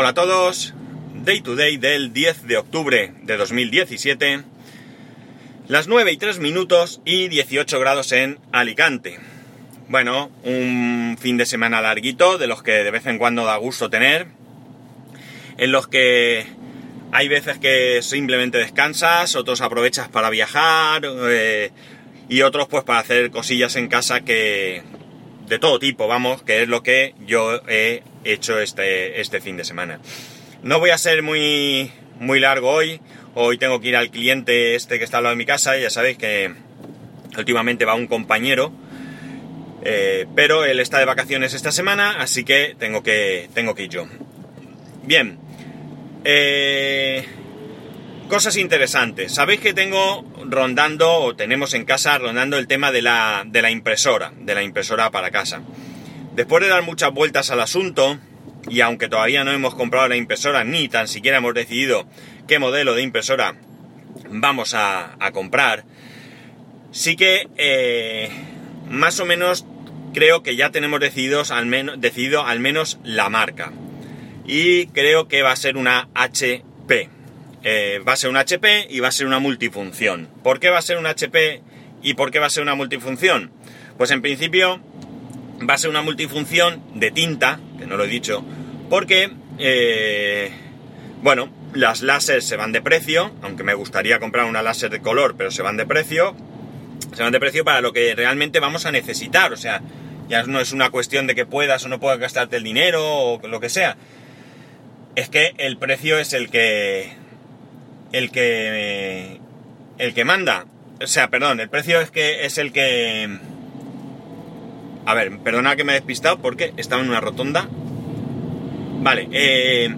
Hola a todos, Day to Day del 10 de octubre de 2017, las 9 y 3 minutos y 18 grados en Alicante. Bueno, un fin de semana larguito, de los que de vez en cuando da gusto tener, en los que hay veces que simplemente descansas, otros aprovechas para viajar eh, y otros pues para hacer cosillas en casa que, de todo tipo, vamos, que es lo que yo he hecho este, este fin de semana. No voy a ser muy, muy largo hoy. Hoy tengo que ir al cliente este que está al lado de mi casa. Ya sabéis que últimamente va un compañero. Eh, pero él está de vacaciones esta semana, así que tengo que, tengo que ir yo. Bien. Eh, cosas interesantes. Sabéis que tengo rondando, o tenemos en casa rondando el tema de la, de la impresora, de la impresora para casa. Después de dar muchas vueltas al asunto, y aunque todavía no hemos comprado la impresora, ni tan siquiera hemos decidido qué modelo de impresora vamos a, comprar, sí que eh, más o menos creo que ya tenemos decididos decidido al menos la marca. Y creo que va a ser una HP. Eh, va a ser un HP y va a ser una multifunción. ¿Por qué va a ser un HP y por qué va a ser una multifunción? Pues en principio va a ser una multifunción de tinta, que no lo he dicho, porque, eh, bueno, las láser se van de precio, aunque me gustaría comprar una láser de color, pero se van de precio. Se van de precio para lo que realmente vamos a necesitar, o sea, ya no es una cuestión de que puedas o no puedas gastarte el dinero o lo que sea. Es que el precio es el que el que el que manda. O sea, perdón, el precio es que es el que a ver, perdona que me he despistado porque estaba en una rotonda. Vale, eh,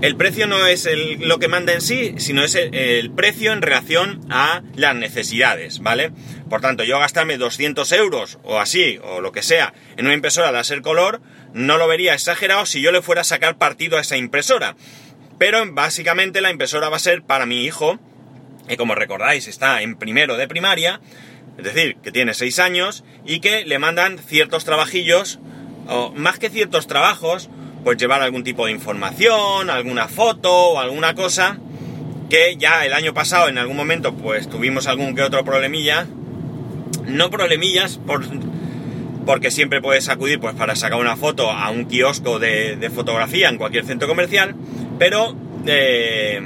el precio no es lo que manda en sí, sino es el, precio en relación a las necesidades, ¿vale? Por tanto, yo gastarme 200 euros o así, o lo que sea, en una impresora láser color, no lo vería exagerado si yo le fuera a sacar partido a esa impresora. Pero básicamente la impresora va a ser para mi hijo, que como recordáis está en primero de primaria, es decir, que tiene 6 años y que le mandan ciertos trabajillos, o más que ciertos trabajos, pues llevar algún tipo de información, alguna foto o alguna cosa, que ya el año pasado en algún momento pues tuvimos algún que otro problemilla, no problemillas por, porque siempre puedes acudir pues para sacar una foto a un kiosco de fotografía en cualquier centro comercial, pero eh,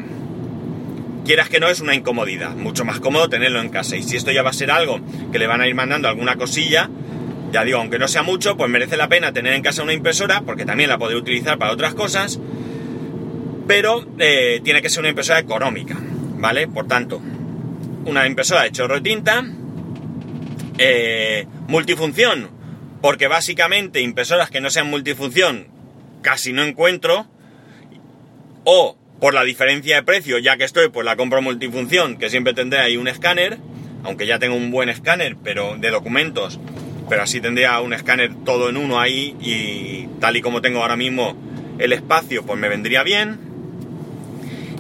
quieras que no es una incomodidad, mucho más cómodo tenerlo en casa. Y si esto ya va a ser algo que le van a ir mandando alguna cosilla, ya digo, aunque no sea mucho, pues merece la pena tener en casa una impresora, porque también la podré utilizar para otras cosas, pero eh, tiene que ser una impresora económica, ¿vale? Por tanto, una impresora de chorro de tinta, eh, multifunción, porque básicamente impresoras que no sean multifunción casi no encuentro, o por la diferencia de precio, ya que estoy, pues la compro multifunción, que siempre tendré ahí un escáner, aunque ya tengo un buen escáner, pero de documentos, pero así tendría un escáner todo en uno ahí y tal y como tengo ahora mismo el espacio, pues me vendría bien.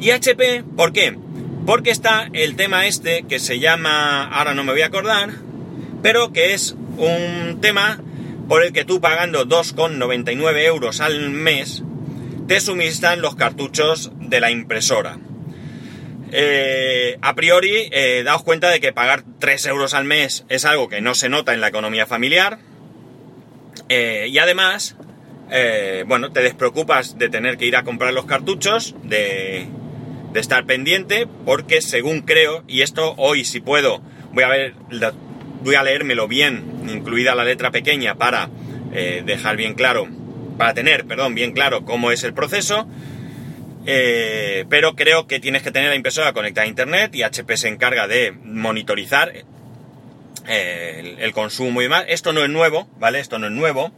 Y HP, ¿por qué? Porque está el tema este que se llama, ahora no me voy a acordar, pero que es un tema por el que tú pagando 2,99 euros al mes, te suministran los cartuchos de la impresora. Eh, a priori, eh, daos cuenta de que pagar 3 euros al mes es algo que no se nota en la economía familiar. Eh, y además, bueno, te despreocupas de tener que ir a comprar los cartuchos, de, de, estar pendiente, porque según creo, y esto hoy si puedo, voy a ver, voy a leérmelo bien, incluida la letra pequeña, para dejar bien claro para tener, perdón, bien claro cómo es el proceso. Eh, pero creo que tienes que tener la impresora conectada a internet y HP se encarga de monitorizar eh, el, consumo y demás. Esto no es nuevo, ¿vale? Esto no es nuevo.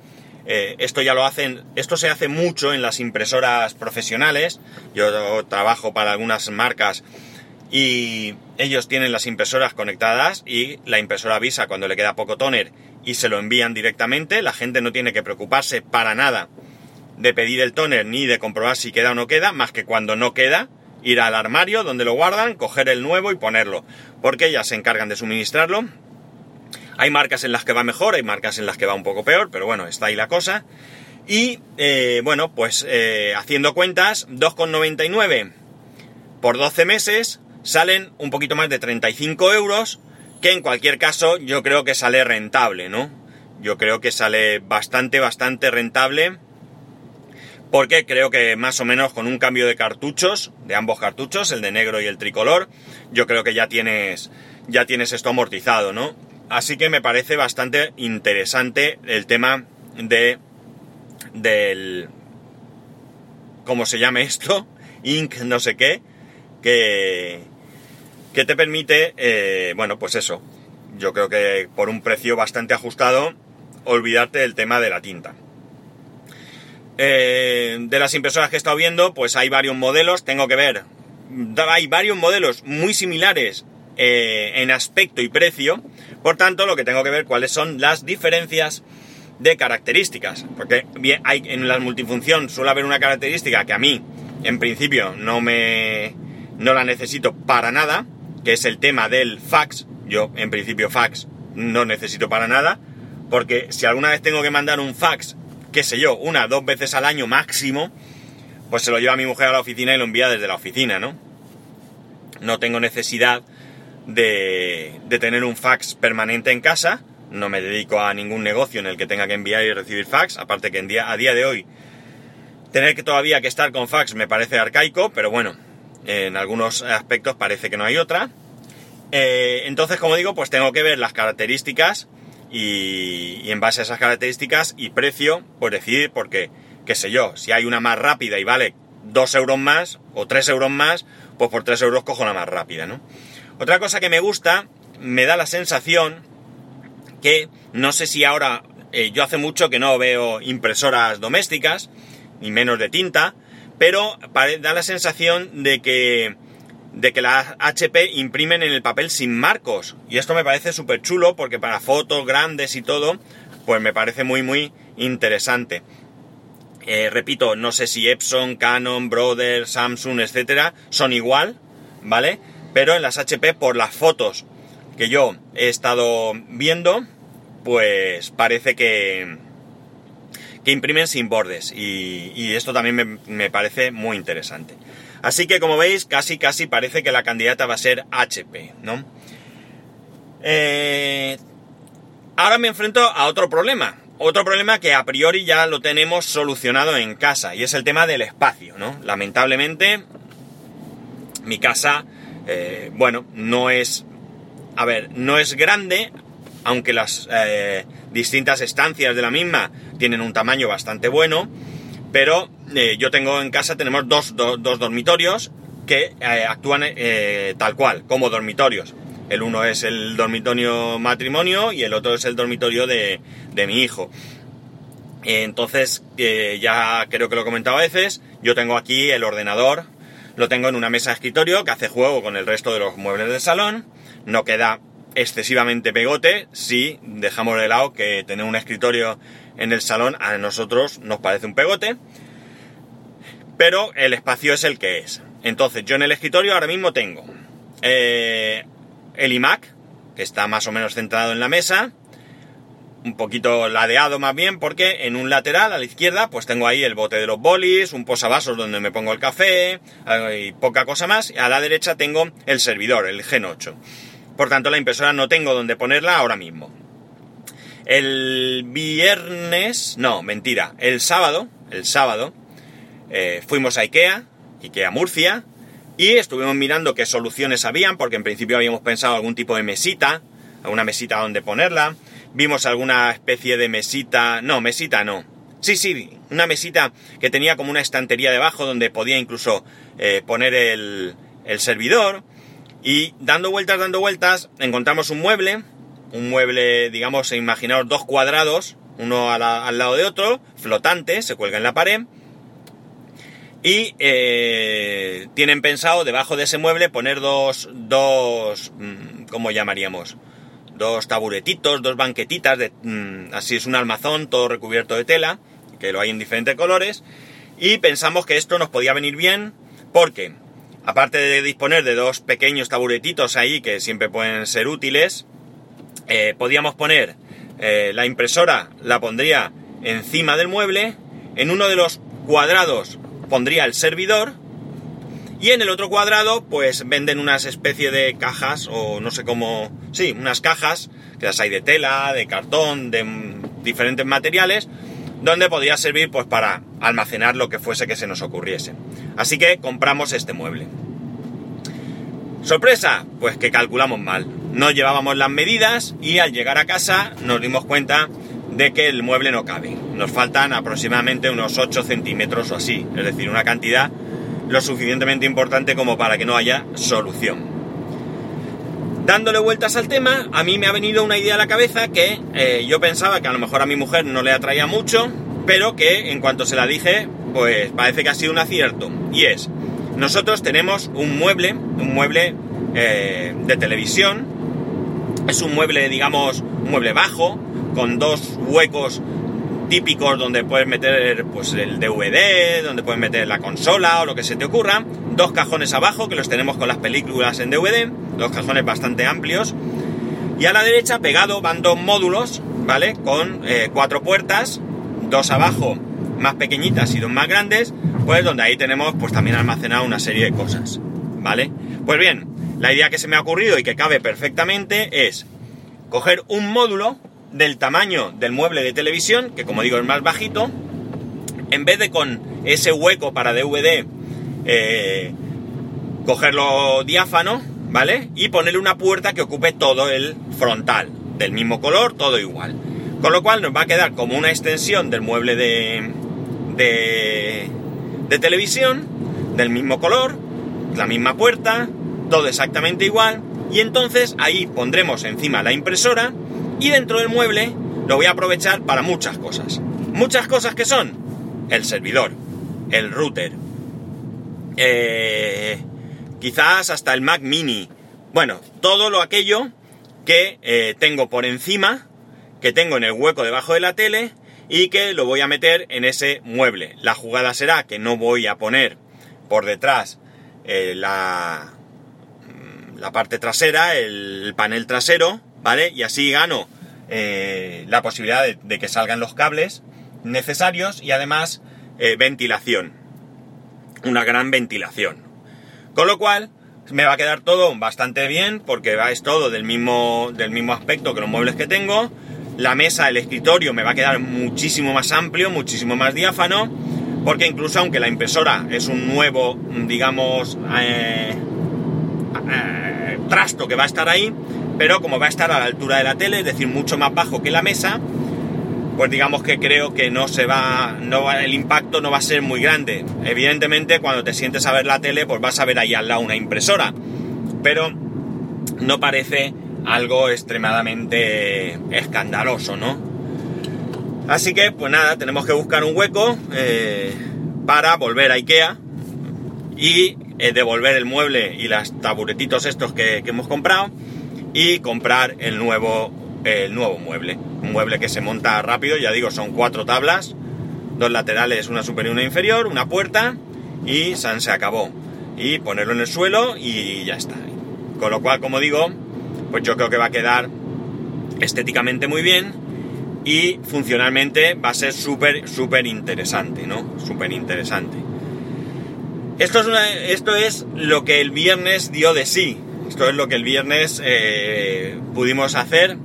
Eh, esto ya lo hacen, esto se hace mucho en las impresoras profesionales. Yo trabajo para algunas marcas y ellos tienen las impresoras conectadas y la impresora avisa cuando le queda poco toner y se lo envían directamente. La gente no tiene que preocuparse para nada de pedir el toner ni de comprobar si queda o no queda, más que cuando no queda, ir al armario donde lo guardan, coger el nuevo y ponerlo, porque ellas se encargan de suministrarlo. Hay marcas en las que va mejor, hay marcas en las que va un poco peor, pero bueno, está ahí la cosa. Y eh, bueno, pues eh, haciendo cuentas, 2,99 por 12 meses salen un poquito más de 35 euros, que en cualquier caso yo creo que sale rentable, ¿no? Yo creo que sale bastante, bastante rentable. Porque creo que más o menos con un cambio de cartuchos, de ambos cartuchos, el de negro y el tricolor, yo creo que ya tienes, ya tienes esto amortizado, ¿no? Así que me parece bastante interesante el tema de del ¿cómo se llama esto? Inc no sé qué que que te permite eh, bueno pues eso yo creo que por un precio bastante ajustado olvidarte del tema de la tinta eh, de las impresoras que he estado viendo pues hay varios modelos tengo que ver hay varios modelos muy similares eh, en aspecto y precio por tanto lo que tengo que ver cuáles son las diferencias de características. Porque bien, hay, en la multifunción suele haber una característica que a mí, en principio, no me. no la necesito para nada, que es el tema del fax. Yo, en principio, fax no necesito para nada. Porque si alguna vez tengo que mandar un fax, qué sé yo, una, dos veces al año máximo, pues se lo lleva mi mujer a la oficina y lo envía desde la oficina, ¿no? No tengo necesidad de, de tener un fax permanente en casa no me dedico a ningún negocio en el que tenga que enviar y recibir fax, aparte que en día, a día de hoy tener que todavía que estar con fax me parece arcaico, pero bueno, en algunos aspectos parece que no hay otra. Eh, entonces, como digo, pues tengo que ver las características y, y, en base a esas características y precio, pues decidir porque, qué sé yo, si hay una más rápida y vale 2 euros más o 3 euros más, pues por 3 euros cojo la más rápida, ¿no? Otra cosa que me gusta, me da la sensación que no sé si ahora, eh, yo hace mucho que no veo impresoras domésticas, ni menos de tinta, pero da la sensación de que, de que las HP imprimen en el papel sin marcos. Y esto me parece súper chulo porque para fotos grandes y todo, pues me parece muy, muy interesante. Eh, repito, no sé si Epson, Canon, Brother, Samsung, etcétera, son igual, ¿vale? Pero en las HP, por las fotos que yo he estado viendo, pues parece que, que imprimen sin bordes y, esto también me, parece muy interesante. Así que como veis, casi casi parece que la candidata va a ser HP, ¿no? Eh, ahora me enfrento a otro problema. Otro problema que a priori ya lo tenemos solucionado en casa y es el tema del espacio, ¿no? Lamentablemente, mi casa, eh, bueno, no es a ver, no es grande, aunque las eh, distintas estancias de la misma tienen un tamaño bastante bueno, pero eh, yo tengo en casa, tenemos dos, dormitorios que eh, actúan tal cual, como dormitorios. El uno es el dormitorio matrimonio y el otro es el dormitorio de, de mi hijo. Entonces, ya creo que lo he comentado a veces, yo tengo aquí el ordenador, lo tengo en una mesa de escritorio que hace juego con el resto de los muebles del salón no queda excesivamente pegote si dejamos de lado que tener un escritorio en el salón a nosotros nos parece un pegote, pero el espacio es el que es. Entonces yo en el escritorio ahora mismo tengo eh, el iMac, que está más o menos centrado en la mesa, un poquito ladeado más bien, porque en un lateral a la izquierda pues tengo ahí el bote de los bolis, un posavasos donde me pongo el café y poca cosa más, y a la derecha tengo el servidor, el Gen 8. Por tanto, la impresora no tengo donde ponerla ahora mismo. El viernes, no, mentira, el sábado, el sábado, eh, fuimos a Ikea, Ikea Murcia, y estuvimos mirando qué soluciones habían, porque en principio habíamos pensado algún tipo de mesita, alguna mesita donde ponerla. Vimos alguna especie de mesita, no, mesita no. Sí, sí, una mesita que tenía como una estantería debajo donde podía incluso eh, poner el, el servidor. Y dando vueltas, dando vueltas, encontramos un mueble, un mueble, digamos, imaginaos dos cuadrados, uno al lado de otro, flotante, se cuelga en la pared. Y eh, tienen pensado debajo de ese mueble poner dos, dos, mm, ¿cómo llamaríamos? Dos taburetitos, dos banquetitas, de, mm, así es un almazón todo recubierto de tela, que lo hay en diferentes colores. Y pensamos que esto nos podía venir bien porque aparte de disponer de dos pequeños taburetitos ahí que siempre pueden ser útiles, eh, podíamos poner eh, la impresora, la pondría encima del mueble en uno de los cuadrados pondría el servidor y en el otro cuadrado pues venden unas especie de cajas o no sé cómo, sí, unas cajas que las hay de tela, de cartón, de diferentes materiales donde podría servir pues para almacenar lo que fuese que se nos ocurriese. Así que compramos este mueble. Sorpresa, pues que calculamos mal. No llevábamos las medidas y al llegar a casa nos dimos cuenta de que el mueble no cabe. Nos faltan aproximadamente unos 8 centímetros o así, es decir, una cantidad lo suficientemente importante como para que no haya solución. Dándole vueltas al tema, a mí me ha venido una idea a la cabeza que eh, yo pensaba que a lo mejor a mi mujer no le atraía mucho, pero que en cuanto se la dije, pues parece que ha sido un acierto. Y es, nosotros tenemos un mueble, un mueble eh, de televisión, es un mueble, digamos, un mueble bajo, con dos huecos típicos donde puedes meter pues el DVD, donde puedes meter la consola o lo que se te ocurra, dos cajones abajo que los tenemos con las películas en DVD, dos cajones bastante amplios, y a la derecha pegado van dos módulos, ¿vale? Con eh, cuatro puertas, dos abajo más pequeñitas y dos más grandes, pues donde ahí tenemos pues también almacenado una serie de cosas, ¿vale? Pues bien, la idea que se me ha ocurrido y que cabe perfectamente es coger un módulo del tamaño del mueble de televisión, que como digo es más bajito, en vez de con ese hueco para DVD eh, cogerlo diáfano, ¿vale? Y ponerle una puerta que ocupe todo el frontal, del mismo color, todo igual. Con lo cual nos va a quedar como una extensión del mueble de, de, de televisión, del mismo color, la misma puerta, todo exactamente igual. Y entonces ahí pondremos encima la impresora y dentro del mueble lo voy a aprovechar para muchas cosas. Muchas cosas que son el servidor, el router, eh, quizás hasta el Mac mini. Bueno, todo lo aquello que eh, tengo por encima, que tengo en el hueco debajo de la tele y que lo voy a meter en ese mueble. La jugada será que no voy a poner por detrás eh, la, mm, la parte trasera, el panel trasero, ¿vale? Y así gano la posibilidad de, que salgan los cables necesarios y además ventilación una gran ventilación. Con lo cual, me va a quedar todo bastante bien porque es todo del mismo, del mismo aspecto que los muebles que tengo. La mesa, el escritorio me va a quedar muchísimo más amplio, muchísimo más diáfano, porque incluso aunque la impresora es un nuevo, digamos, eh, eh, trasto que va a estar ahí, pero como va a estar a la altura de la tele, es decir, mucho más bajo que la mesa, pues digamos que creo que no se va, no el impacto no va a ser muy grande. Evidentemente, cuando te sientes a ver la tele, pues vas a ver ahí al lado una impresora, pero no parece algo extremadamente escandaloso, ¿no? Así que, pues nada, tenemos que buscar un hueco eh, para volver a Ikea y eh, devolver el mueble y las taburetitos estos que, que hemos comprado y comprar el nuevo el nuevo mueble. Un mueble que se monta rápido, ya digo, son cuatro tablas, dos laterales, una superior y una inferior, una puerta y San se acabó. Y ponerlo en el suelo y ya está. Con lo cual, como digo, pues yo creo que va a quedar estéticamente muy bien y funcionalmente va a ser súper, súper interesante, ¿no? Súper interesante. Esto es, esto es lo que el viernes dio de sí. Esto es lo que el viernes eh, pudimos hacer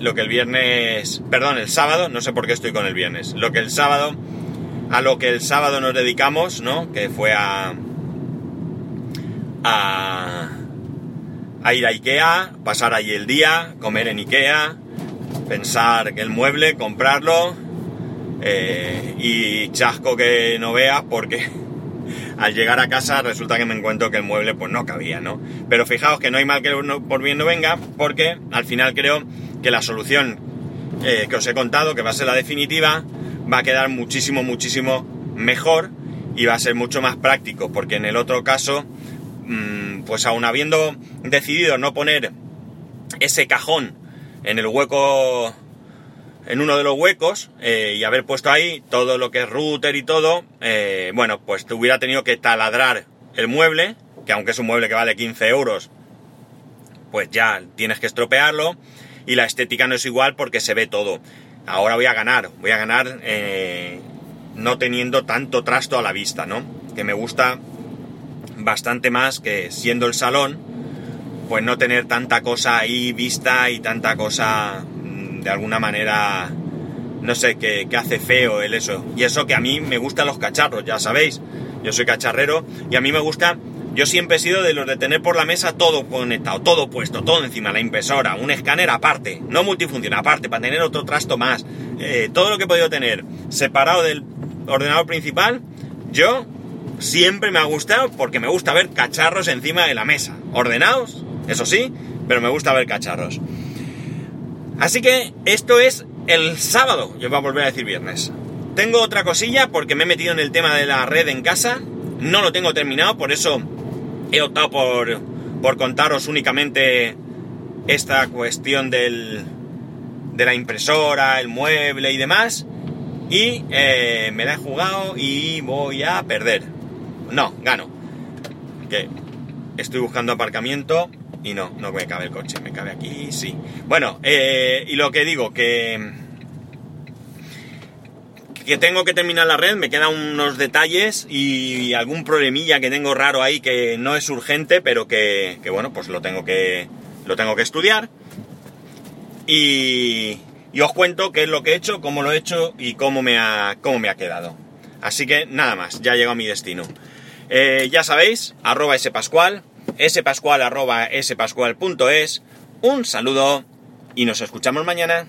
lo que el viernes, perdón, el sábado, no sé por qué estoy con el viernes, lo que el sábado, a lo que el sábado nos dedicamos, ¿no? Que fue a, a, a ir a Ikea, pasar allí el día, comer en Ikea, pensar el mueble, comprarlo, eh, y chasco que no veas porque al llegar a casa resulta que me encuentro que el mueble pues no cabía, ¿no? Pero fijaos que no hay mal que por bien no venga porque al final creo que la solución eh, que os he contado, que va a ser la definitiva, va a quedar muchísimo, muchísimo mejor y va a ser mucho más práctico, porque en el otro caso, mm, pues aún habiendo decidido no poner ese cajón en el hueco, en uno de los huecos, eh, y haber puesto ahí todo lo que es router y todo, eh, bueno, pues te hubiera tenido que taladrar el mueble, que aunque es un mueble que vale 15 euros, pues ya tienes que estropearlo y la estética no es igual porque se ve todo. Ahora voy a ganar, voy a ganar eh, no teniendo tanto trasto a la vista, ¿no? Que me gusta bastante más que siendo el salón, pues no tener tanta cosa ahí vista y tanta cosa de alguna manera, no sé, que, hace feo el eso. Y eso que a mí me gustan los cacharros, ya sabéis, yo soy cacharrero y a mí me gusta yo siempre he sido de los de tener por la mesa todo conectado, todo puesto, todo encima, la impresora, un escáner aparte, no multifunción, aparte, para tener otro trasto más. Eh, todo lo que he podido tener separado del ordenador principal, yo siempre me ha gustado porque me gusta ver cacharros encima de la mesa. Ordenados, eso sí, pero me gusta ver cacharros. Así que esto es el sábado, yo voy a volver a decir viernes. Tengo otra cosilla porque me he metido en el tema de la red en casa. No lo tengo terminado, por eso he optado por, por contaros únicamente esta cuestión del, de la impresora, el mueble y demás. Y eh, me la he jugado y voy a perder. No, gano. Que estoy buscando aparcamiento y no, no me cabe el coche. Me cabe aquí, sí. Bueno, eh, y lo que digo, que que tengo que terminar la red, me quedan unos detalles y algún problemilla que tengo raro ahí que no es urgente, pero que, bueno, pues lo tengo que, lo tengo que estudiar. Y, os cuento qué es lo que he hecho, cómo lo he hecho y cómo me ha, cómo me ha quedado. Así que nada más, ya llego a mi destino. Eh, ya sabéis, arroba spascual arroba spascual.es, un saludo y nos escuchamos mañana.